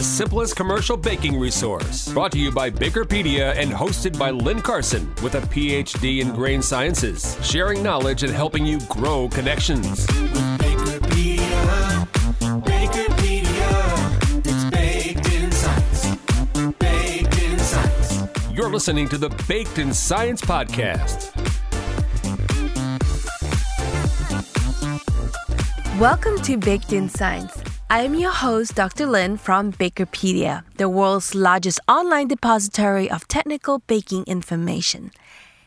the simplest commercial baking resource. Brought to you by Bakerpedia and hosted by Lin Carson with a PhD in grain sciences, sharing knowledge and helping you grow connections. Bakerpedia, Bakerpedia, it's baked in science. Baked in science. You're listening to the Baked in Science podcast. Welcome to Baked in Science. I am your host, Dr. Lin from Bakerpedia, the world's largest online depository of technical baking information.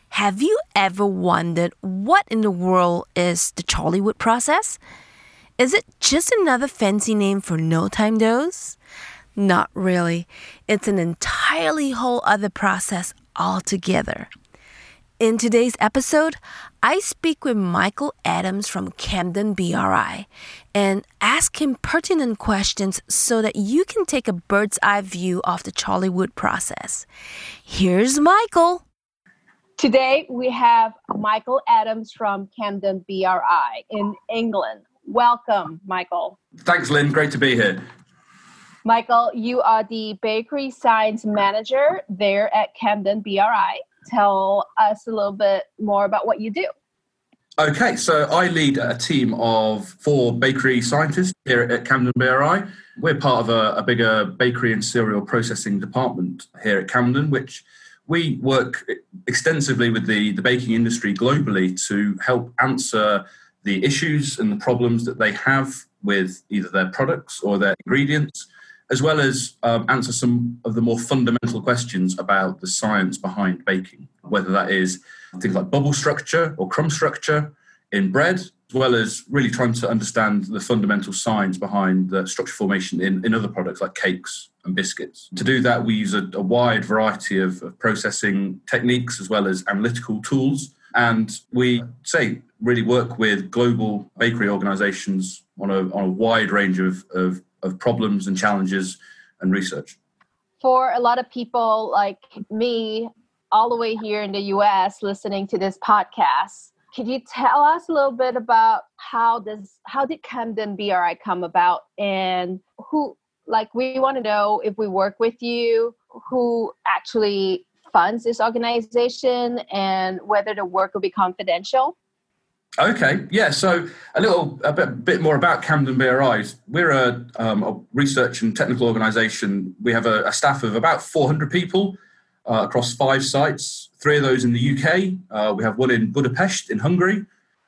Have you ever wondered what in the world is the Chorleywood process? Is it just another fancy name for no time doughs? Not really. It's an entirely whole other process altogether. In today's episode, I speak with Michael Addams from Campden BRI and ask him pertinent questions so that you can take a bird's eye view of the Chorleywood process. Here's Michael. Today, we have Michael Addams from Campden BRI in England. Welcome, Michael. Thanks, Lin. Great to be here. Michael, you are the bakery science manager there at Campden BRI. Tell us a little bit more about what you do. Okay, so I lead a team of four bakery scientists here at Campden BRI. We're part of a, a bigger bakery and cereal processing department here at Campden, which we work extensively with the, the baking industry globally to help answer the issues and the problems that they have with either their products or their ingredients, as well as um, answer some of the more fundamental questions about the science behind baking, whether that is things like bubble structure or crumb structure in bread, as well as really trying to understand the fundamental science behind the structure formation in, in other products like cakes and biscuits. To do that, we use a, a wide variety of, of processing techniques as well as analytical tools. And we say really work with global bakery organizations on a, on a wide range of, of, of problems and challenges and research. For a lot of people like me, all the way here in the US listening to this podcast, could you tell us a little bit about how this how did Campden BRI come about and who like we want to know if we work with you who actually funds this organization and whether the work will be confidential Okay, yeah. So a little, a bit, bit more about Campden BRI. We're a, um, a research and technical organisation. We have a, a, staff of about 400 people uh, across five sites. Three of those in the UK. Uh, we have one in Budapest in Hungary,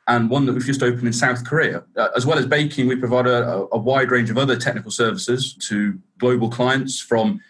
and one that we've just opened in South Korea. Uh, as well as baking, we provide a, a wide range of other technical services to global clients, from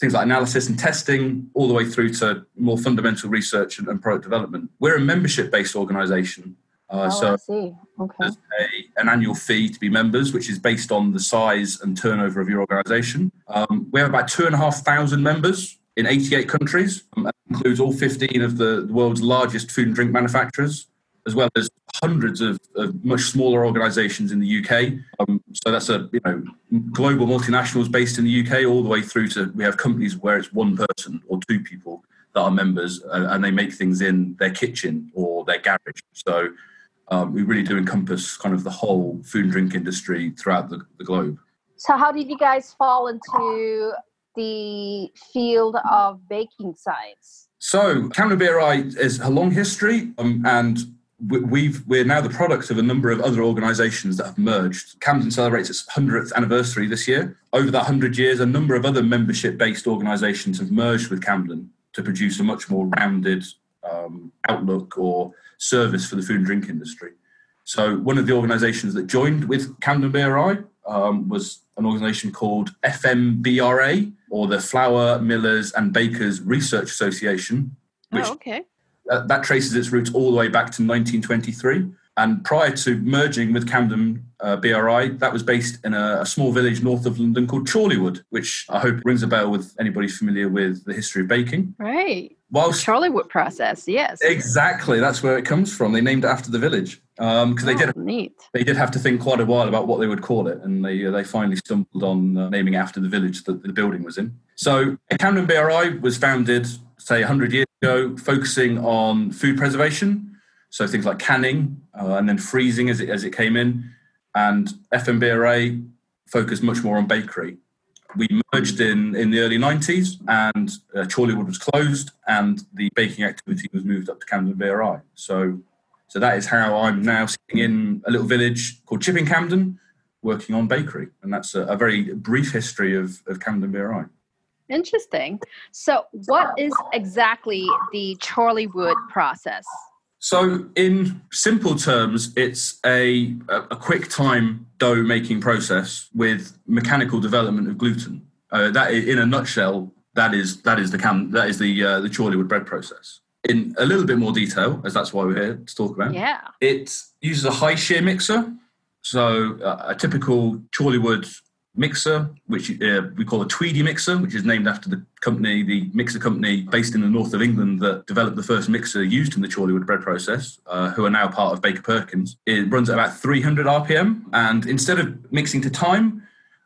things like analysis and testing, all the way through to more fundamental research and, and product development. We're a membership-based organisation. Uh, oh, so. Okay. There's a, an annual fee to be members, which is based on the size and turnover of your organisation. Um, we have about two and a half thousand members in 88 countries. Um, that includes all 15 of the, the, world's largest food and drink manufacturers, as well as hundreds of, of much smaller organisations in the UK. Um, so that's a you know global multinationals based in the UK, all the way through to we have companies where it's one person or two people that are members, and, and they make things in their kitchen or their garage. So um, we really do encompass kind of the whole food and drink industry throughout the, the globe. So, how did you guys fall into the field of baking science? So, Campden BRI is a long history, um, and we've we're now the product of a number of other organisations that have merged. Campden celebrates its hundredth anniversary this year. Over that hundred years, a number of other membership-based organisations have merged with Campden to produce a much more rounded um, outlook or service for the food and drink industry. So one of the organisations that joined with Campden BRI um, was an organisation called FMBRA, or the Flour Millers and Bakers Research Association. Which, oh, okay. That, that traces its roots all the way back to 1923. And prior to merging with Campden uh, BRI, that was based in a, a, small village north of London called Chorleywood, which I hope rings a bell with anybody familiar with the history of baking. Right. Whilst, the Chorleywood process, yes. Exactly, that's where it comes from. They named it after the village because um, they oh, did. Neat. They did have to think quite a while about what they would call it, and they uh, they finally stumbled on uh, naming after the village that the building was in. So Campden BRI was founded, say, 100 years ago, focusing on food preservation, so things like canning uh, and then freezing as it as it came in, and FMBRA focused much more on bakery. we merged in in the early 90s and uh, Chorleywood was closed and the baking activity was moved up to Campden BRI. So, so that is how I'm now sitting in a little village called Chipping Campden working on bakery. And that's a, a very brief history of, of Campden BRI. Interesting. So, what is exactly the Chorleywood process? So, in simple terms, it's a, a quick time dough making process with mechanical development of gluten. Uh, that, in a nutshell, that is that is the cam, that is the uh, the Chorleywood bread process. In a little bit more detail, as that's why we're here to talk about. Yeah. It uses a high shear mixer. So uh, a typical Chorleywood mixer, which uh, we call a Tweedy mixer, which is named after the company, the mixer company based in the north of England that developed the first mixer used in the Chorleywood bread process, uh, who are now part of Baker Perkins. It runs at about 300 RPM, and instead of mixing to time,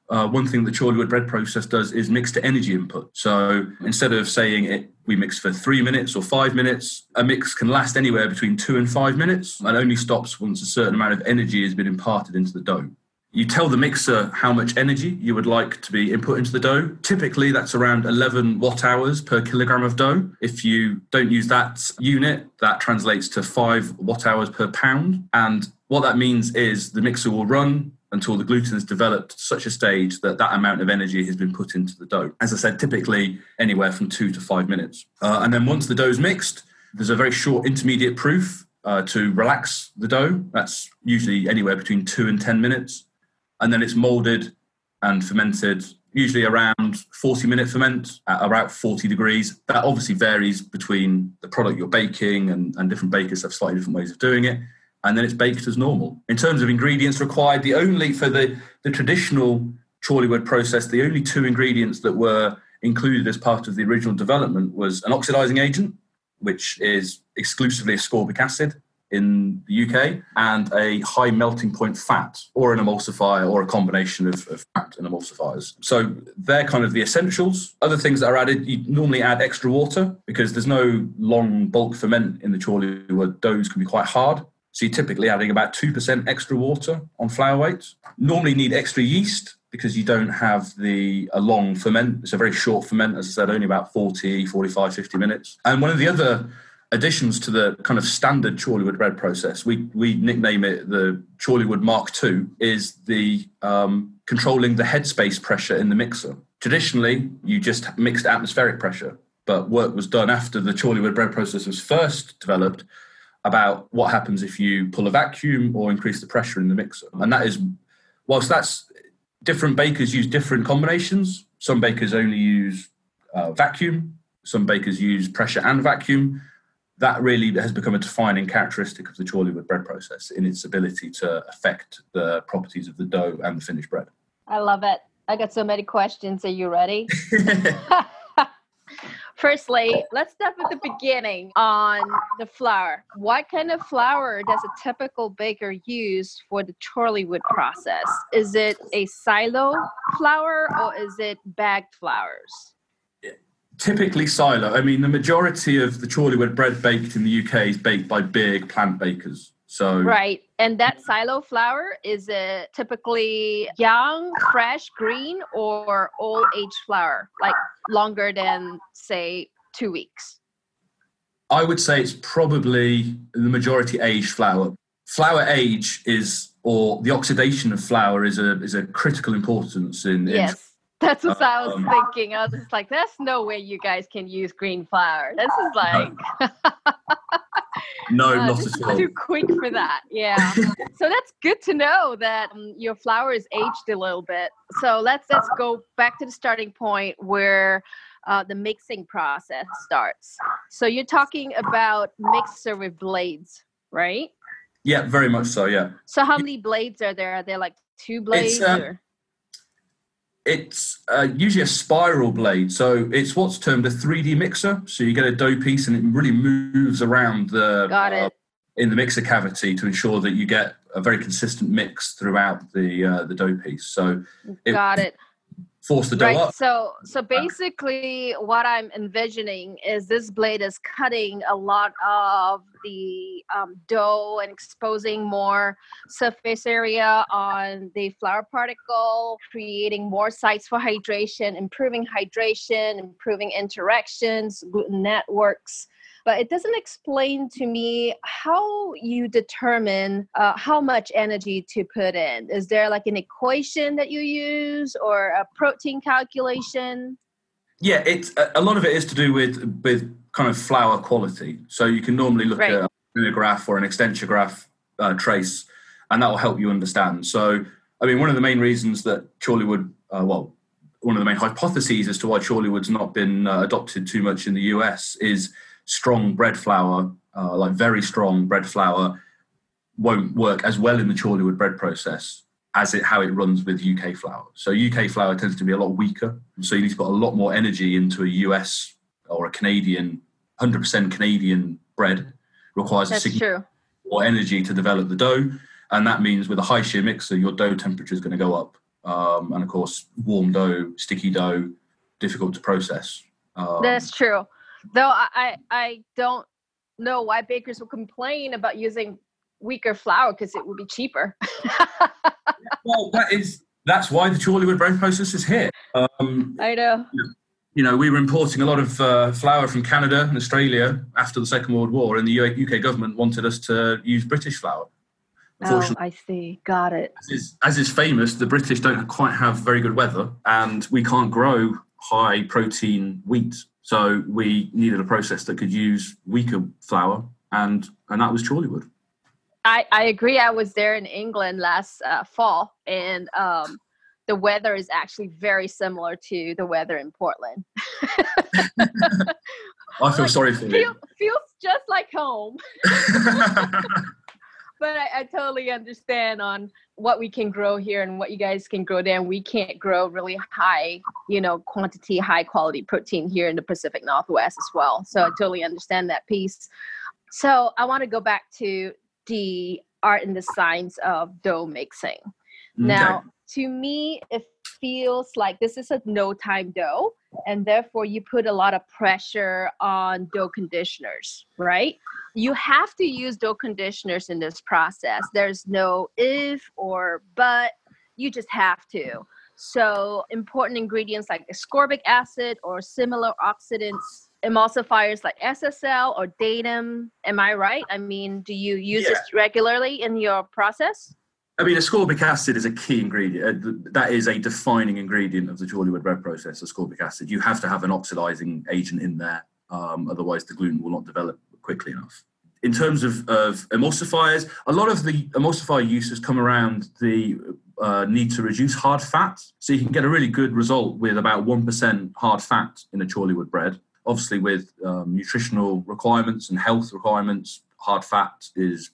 uh, one thing the Chorleywood bread process does is mix to energy input. So instead of saying it, we mix for three minutes or five minutes, a mix can last anywhere between two and five minutes and only stops once a certain amount of energy has been imparted into the dough. You tell the mixer how much energy you would like to be input into the dough. Typically, that's around 11 watt hours per kilogram of dough. If you don't use that unit, that translates to five watt hours per pound. And what that means is the mixer will run until the gluten has developed to such a stage that that amount of energy has been put into the dough. As I said, typically anywhere from two to five minutes. Uh, and then once the dough is mixed, there's a very short intermediate proof uh, to relax the dough. That's usually anywhere between two and 10 minutes and then it's molded and fermented usually around 40 minute ferment at about 40 degrees. That obviously varies between the product you're baking and, and different bakers have slightly different ways of doing it and then it's baked as normal. In terms of ingredients required the only for the, the traditional chorleywood process the only two ingredients that were included as part of the original development was an oxidizing agent which is exclusively ascorbic acid in the UK and a high melting point fat or an emulsifier or a combination of, of, fat and emulsifiers. So they're kind of the essentials. Other things that are added, you normally add extra water because there's no long bulk ferment in the chorley where Doughs can be quite hard. So you're typically adding about 2% extra water on flour weight. Normally need extra yeast because you don't have the a long ferment. It's a very short ferment, as I said, only about 40, 45, 50 minutes. And one of the other additions to the kind of standard Chorleywood bread process, we, we nickname it the Chorleywood Mark II, is the um, controlling the headspace pressure in the mixer. Traditionally, you just mixed atmospheric pressure, but work was done after the Chorleywood bread process was first developed about what happens if you pull a vacuum or increase the pressure in the mixer. And that is, whilst that's different bakers use different combinations, some bakers only use uh, vacuum, some bakers use pressure and vacuum that really has become a defining characteristic of the Chorleywood bread process in its ability to affect the properties of the dough and the finished bread. I love it. I got so many questions. Are you ready? Firstly, let's start with the beginning on the flour. What kind of flour does a typical baker use for the Chorleywood process? Is it a silo flour or is it bagged flours? Typically silo. I mean, the majority of the Chorleywood bread baked in the UK is baked by big plant bakers. So right, and that silo flour is it typically young, fresh, green, or old age flour, like longer than say two weeks? I would say it's probably the majority aged flour. Flour age is, or the oxidation of flour is a is a critical importance in, yes. in that's what I was um, thinking. I was just like, "There's no way you guys can use green flour. This is like, no, uh, not at all. Too quick for that. Yeah. so that's good to know that um, your flour is aged a little bit. So let's let's go back to the starting point where uh, the mixing process starts. So you're talking about mixer with blades, right? Yeah, very much so. Yeah. So how many blades are there? Are there like two blades? Uh, or? It's uh, usually a spiral blade. So it's what's termed a 3D mixer. So you get a dough piece and it really moves around the. Uh, in the mixer cavity to ensure that you get a very consistent mix throughout the uh, the dough piece. So it, got it. Force the dough right up. so so basically what i'm envisioning is this blade is cutting a lot of the um, dough and exposing more surface area on the flour particle creating more sites for hydration improving hydration improving interactions gluten networks but it doesn't explain to me how you determine uh, how much energy to put in. Is there like an equation that you use or a protein calculation? Yeah, it's a lot of it is to do with with kind of flour quality. So you can normally look Right. at a graph or an Extensograph uh, trace, and that will help you understand. So, I mean, one of the main reasons that Chorleywood, uh, well, one of the main hypotheses as to why Chorleywood's not been uh, adopted too much in the US is strong bread flour, uh, like very strong bread flour, won't work as well in the Chorleywood bread process as it how it runs with UK flour. So UK flour tends to be a lot weaker. So you need to put a lot more energy into a US or a Canadian, 100% Canadian bread requires a That's significant true. more energy to develop the dough. And that means with a high shear mixer, your dough temperature is going to go up. Um, and of course, warm dough, sticky dough, difficult to process. Um, That's true. Though I, I, don't know why bakers will complain about using weaker flour because it would be cheaper. well, that is that's why the Chorleywood bread process is here. Um, I know. you know, we were importing a lot of uh, flour from Canada and Australia after the Second World War, and the UK government wanted us to use British flour. Oh, I see. Got it. as, is, as is famous, the British don't quite have very good weather, and we can't grow high protein wheat. So we needed a process that could use weaker flour, and and that was Chorleywood. I, I agree. I was there in England last uh, fall, and um, the weather is actually very similar to the weather in Portland. I feel Like, sorry for you. feels just like home. but I, I totally understand on what we can grow here and what you guys can grow there. And we can't grow really high, you know, quantity, high quality protein here in the Pacific Northwest as well. So I totally understand that piece. So I want to go back to the art and the science of dough mixing. Now, to me, it feels like this is a no time dough, and therefore you put a lot of pressure on dough conditioners, right? You have to use dough conditioners in this process. There's no if or but, you just have to. So, important ingredients like ascorbic acid or similar oxidants, emulsifiers like SSL or DATEM. Am I right? I mean, do you use Yeah. this regularly in your process? I mean, ascorbic acid is a key ingredient. Uh, That is a defining ingredient of the Chorleywood bread process, ascorbic acid. You have to have an oxidizing agent in there, um, otherwise the gluten will not develop quickly enough. In terms of, of emulsifiers, a lot of the emulsifier uses come around the uh, need to reduce hard fat. So you can get a really good result with about 1% hard fat in a Chorleywood bread. Obviously, with um, nutritional requirements and health requirements, hard fat is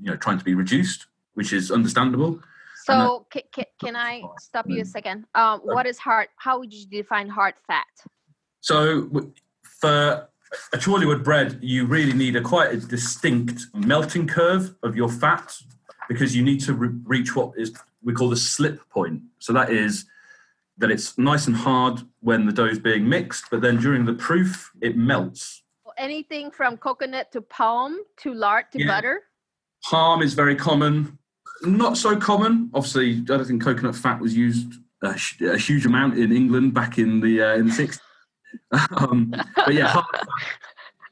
you know trying to be reduced which is understandable. So can, can, can I stop you a second? Um, what is hard? How would you define hard fat? So for a Chorleywood bread, you really need a quite a distinct melting curve of your fat because you need to re- reach what is we call the slip point. So that is that it's nice and hard when the dough is being mixed, but then during the proof, it melts. Anything from coconut to palm to lard to Yeah. butter. Palm is very common. Not so common. Obviously, I don't think coconut fat was used a, a huge amount in England back in the uh, in the 60s. um, but yeah,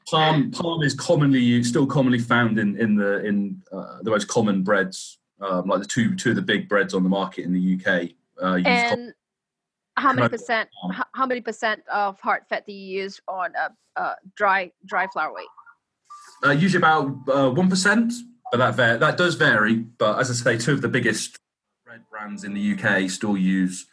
palm palm is commonly used, still commonly found in in the in uh, the most common breads, um, like the two two of the big breads on the market in the UK. Uh. And how many percent? palm. How, many percent of hard fat do you use on a, a dry dry flour weight? Uh, usually about uh, one but that va- that does vary. But as I say, two of the biggest bread brands in the UK still use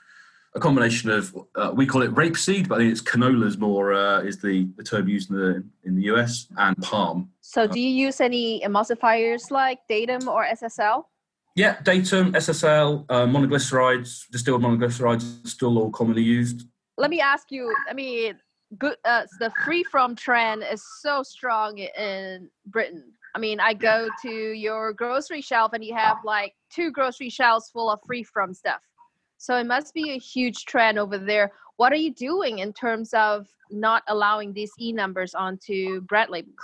a combination of uh, we call it rapeseed, but I think it's canola's more uh, is the, the term used in the in the US and palm. So do you use any emulsifiers like DATEM or SSL? Yeah, DATEM, SSL, uh, monoglycerides, distilled monoglycerides are still all commonly used. let me ask you i mean good uh, the free from trend is so strong in britain i mean i go to your grocery shelf and you have like two grocery shelves full of free from stuff So it must be a huge trend over there. What are you doing in terms of not allowing these E numbers onto bread labels?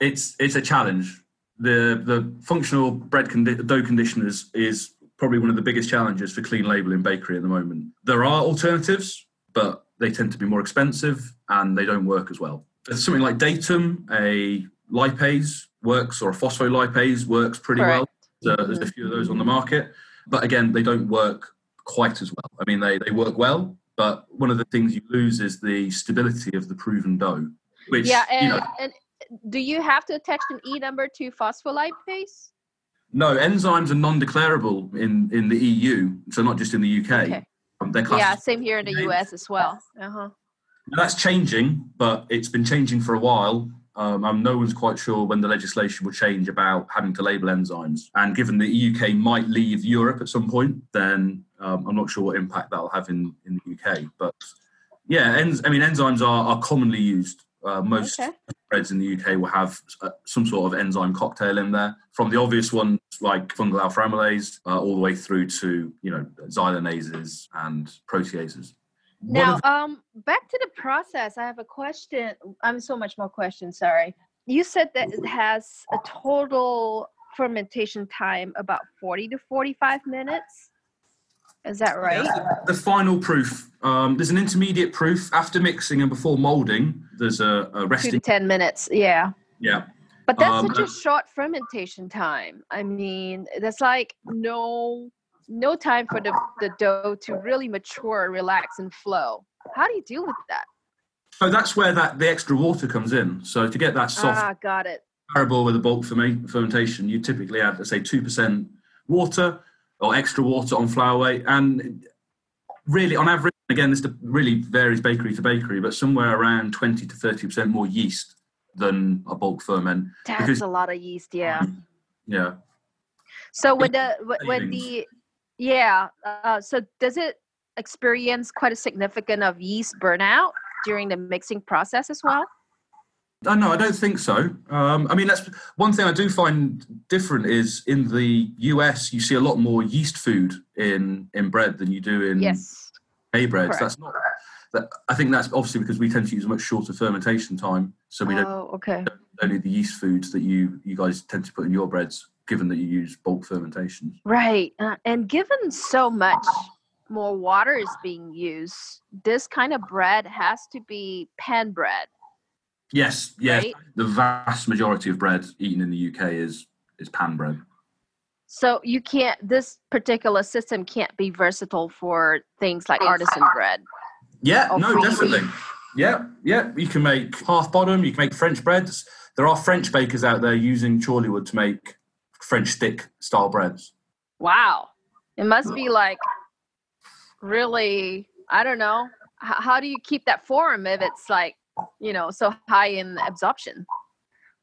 It's it's a challenge. The the functional bread condi- dough conditioners is probably one of the biggest challenges for clean label in bakery at the moment. There are alternatives, but they tend to be more expensive and they don't work as well. There's something like DATEM, a lipase works, or a phospholipase works pretty well. Correct. There's a, there's a few of those on the market, but again, they don't work quite as well. I mean, they, they work well, but one of the things you lose is the stability of the proven dough. Which, yeah, you and, know, and do you have to attach an E number to phospholipase? no, enzymes are non-declarable in, in the EU, so not just in the UK. Okay. Um, Yeah, same here in the. US as well. Uh-huh. That's changing, but it's been changing for a while. Um, and no one's quite sure when the legislation will change about having to label enzymes. And given the UK might leave Europe at some point, then um, I'm not sure what impact that'll have in, in the UK. But yeah, I mean, enzymes are, are commonly used. Uh, most Okay. breads in the UK will have uh, some sort of enzyme cocktail in there, from the obvious ones like fungal alpha amylase, uh, all the way through to you know xylanases and proteases. Now, um, back to the process. I have a question. I'm so much more questions. Sorry. You said that it has a total fermentation time about 40 to 45 minutes. Is that right? The final proof. Um, there's an intermediate proof after mixing and before molding. There's a, a Two to resting. 10 minutes. Yeah. Yeah, But that's Um, such a short fermentation time. I mean, that's like no no time for the, the dough to really mature, relax, and flow. How do you deal with that? so that's where that the extra water comes in. So to get that soft Ah, got it. comparable with a bulk ferme- fermentation, you typically add, let's say, two percent water or extra water on flour weight, and really, on average, again, this really varies bakery to bakery, but somewhere around twenty to thirty percent more yeast than a bulk ferment. That's Because- a lot of yeast. Yeah. Yeah. So when the when the yeah, uh, so does it experience quite a significant of yeast burnout during the mixing process as well? Uh, no, I don't think so. Um, I mean, that's one thing I do find different is in the US, you see a lot more yeast food in in bread than you do in Yes. hay breads. correct. That's not. That, I think that's obviously because we tend to use a much shorter fermentation time, so we don't, Oh, okay. don't need the yeast foods that you you guys tend to put in your breads, given that you use bulk fermentation. Right. Uh, and given so much more water is being used, this kind of bread has to be pan bread. Yes, yes. Right. The vast majority of bread eaten in the UK is is pan bread. So you can't. This particular system can't be versatile for things like artisan bread. Yeah, no, free definitely. Yeah, yeah. You can make half bottom. You can make French breads. There are French bakers out there using Chorleywood to make French stick style breads. Wow. It must be like really, I don't know. H- how do you keep that form if it's like, you know, so high in absorption?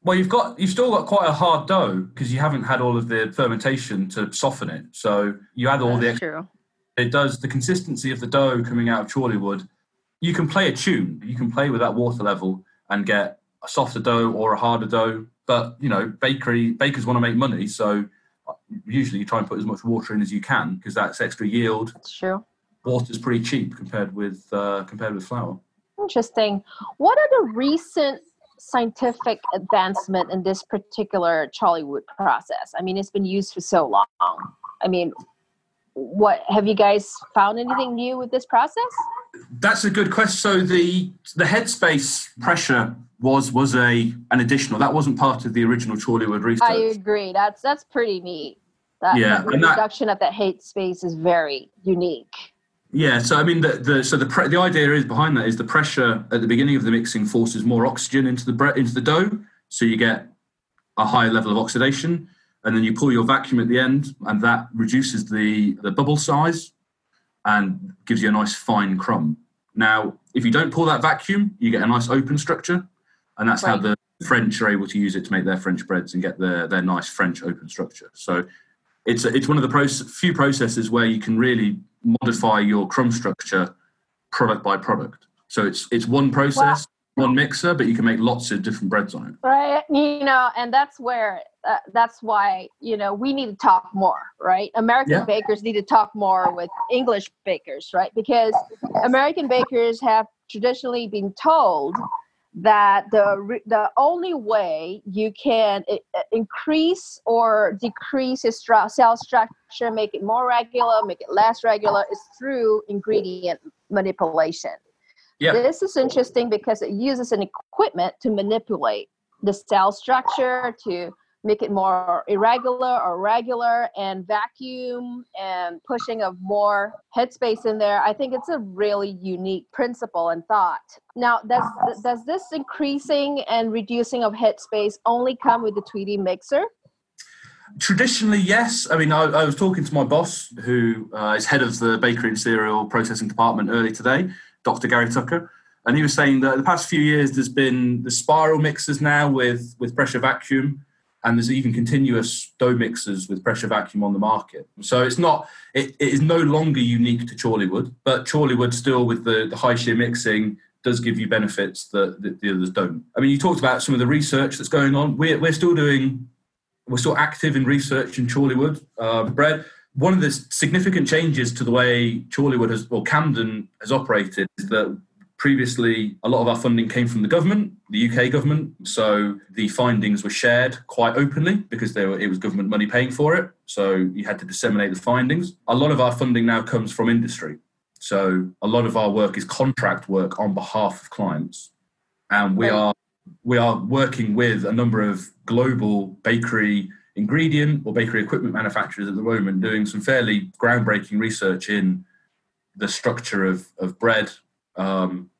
Well, you've got you've still got quite a hard dough because you haven't had all of the fermentation to soften it. So you add all the That's extra true. it does the consistency of the dough coming out of Chorleywood. You can play a tune. You can play with that water level and get a softer dough or a harder dough. But you know, bakery bakers want to make money, so usually you try and put as much water in as you can because that's extra yield. That's true. Water's pretty cheap compared with uh, compared with flour. Interesting. What are the recent scientific advancement in this particular Chorleywood process? I mean, it's been used for so long. I mean, what have you guys found anything new with this process? That's a good question. So the the headspace pressure was was a an additional. That wasn't part of the original Chorleywood research. I agree. That's that's pretty neat. That, Yeah, the that- reduction of that headspace is very unique. Yeah, so I mean, the, the so the pre- the idea is behind that is the pressure at the beginning of the mixing forces more oxygen into the bre- into the dough, so you get a higher level of oxidation, and then you pull your vacuum at the end, and that reduces the the bubble size, and gives you a nice fine crumb. Now, if you don't pull that vacuum, you get a nice open structure, and that's how the French are able to use it to make their French breads and get their their nice French open structure. So it's it's one of the proce- few processes where you can really modify your crumb structure product by product. So it's it's one process, one mixer, but you can make lots of different breads on it. Right. You know, and that's where uh, that's why you know we need to talk more, right? American Yeah. bakers need to talk more with English bakers, right? Because American bakers have traditionally been told that the the only way you can i- i- increase or decrease your stra- cell structure, make it more regular, make it less regular, is through ingredient manipulation. Yeah. This is interesting because it uses an equipment to manipulate the cell structure to make it more irregular or regular and vacuum and pushing of more headspace in there i think it's a really unique principle and thought now does does this increasing and reducing of headspace only come with the Tweedy mixer Traditionally, yes. I mean, I, I was talking to my boss, who uh, is head of the bakery and cereal processing department early today, Dr. Gary Tucker, and he was saying that the past few years there's been the spiral mixers now with with pressure vacuum, and there's even continuous dough mixers with pressure vacuum on the market. So it's not it, it is no longer unique to Chorleywood, but Chorleywood still with the, the high shear mixing does give you benefits that, that the others don't. I mean, you talked about some of the research that's going on. We're, we're still doing we're still active in research in Chorleywood uh, bread. One of the significant changes to the way Chorleywood has, or Campden has operated is that previously a lot of our funding came from the government, the UK government. So the findings were shared quite openly because they were, it was government money paying for it. So you had to disseminate the findings. A lot of our funding now comes from industry. So a lot of our work is contract work on behalf of clients. And we are we are working with a number of global bakery ingredient or bakery equipment manufacturers at the moment doing some fairly groundbreaking research in the structure of, of bread, um,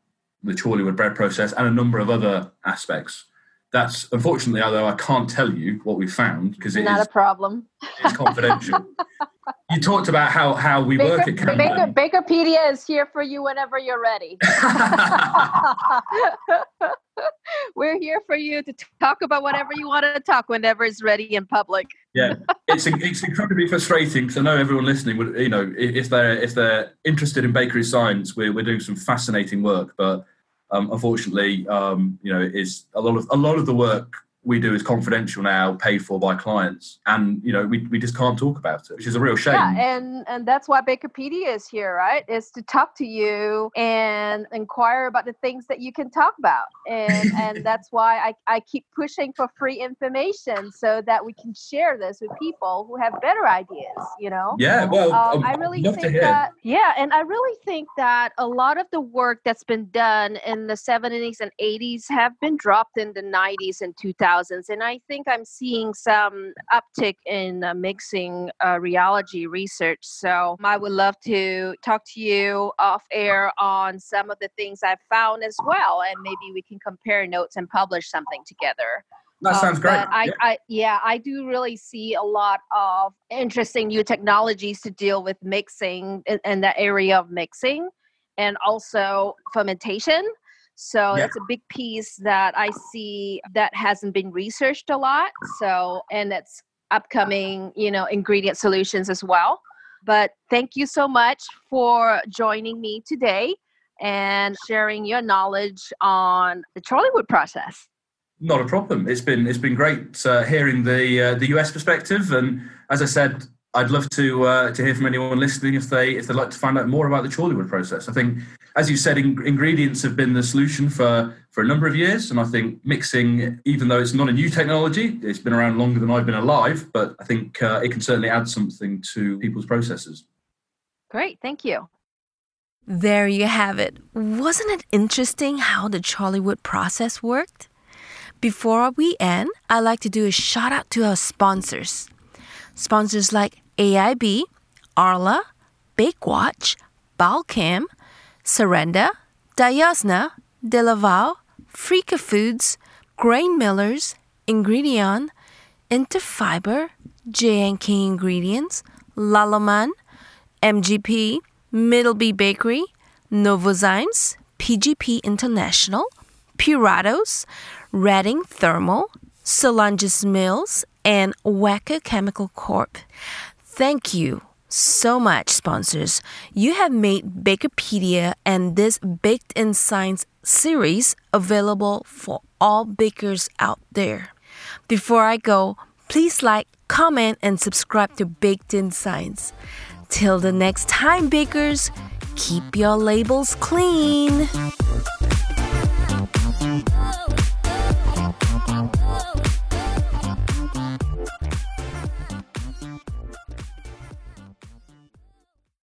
the Chorleywood bread process, and a number of other aspects. That's unfortunately, although I can't tell you what we found because it's not is a problem it's confidential. you talked about how, how we work Baker, at Baker, Campden. bakerpedia is here for you whenever you're ready we're here for you to talk about whatever you want to talk whenever it's ready in public yeah, it's it's incredibly frustrating because I know everyone listening would you know if they're if they're interested in bakery science, we're we're doing some fascinating work, but um, unfortunately, um, you know, is a lot of a lot of the work we do is confidential now, paid for by clients, and you know, we, we just can't talk about it, which is a real shame. Yeah, and and that's why Bakerpedia is here, right? Is to talk to you and inquire about the things that you can talk about, and and that's why I I keep pushing for free information so that we can share this with people who have better ideas. You know. yeah, well, Um, um, I really think that yeah, and I really think that a lot of the work that's been done in the 70s and 80s have been dropped in the 90s and 2000s, and I think I'm seeing some uptick in uh, mixing uh, rheology research. So I would love to talk to you off air on some of the things I've found as well, and maybe we can compare notes and publish something together. that Um, sounds great. I, Yeah. I, yeah, I do really see a lot of interesting new technologies to deal with mixing in, in that area of mixing, and also fermentation. So Yeah. that's a big piece that I see that hasn't been researched a lot. So and it's upcoming, you know, ingredient solutions as well. But thank you so much for joining me today and sharing your knowledge on the Chorleywood process. Not a problem. It's been it's been great uh, hearing the uh, the US perspective, and as I said, I'd love to uh, to hear from anyone listening if they if they'd like to find out more about the Chorleywood process. I think, as you said, in, ingredients have been the solution for for a number of years, and I think mixing, even though it's not a new technology, it's been around longer than I've been alive, but I think uh, it can certainly add something to people's processes. Great, thank you. There you have it. Wasn't it interesting how the Chorleywood process worked? Before we end, I'd like to do a shout out to our sponsors. Sponsors like AIB, Arla, Bakewatch, Balchem, Surrender, Diasna, Delaval, Freaka Foods, Grain Millers, Ingredion, Interfiber, J&K Ingredients, Lallemand, MGP, Middleby Bakery, Novozymes, PGP International, Puratos, Reading Thermal, Solanges Mills, and Wacker Chemical Corp. Thank you so much, sponsors. You have made Bakerpedia and this Baked in Science series available for all bakers out there. Before I go, please like, comment, and subscribe to Baked in Science. Till the next time, bakers, keep your labels clean.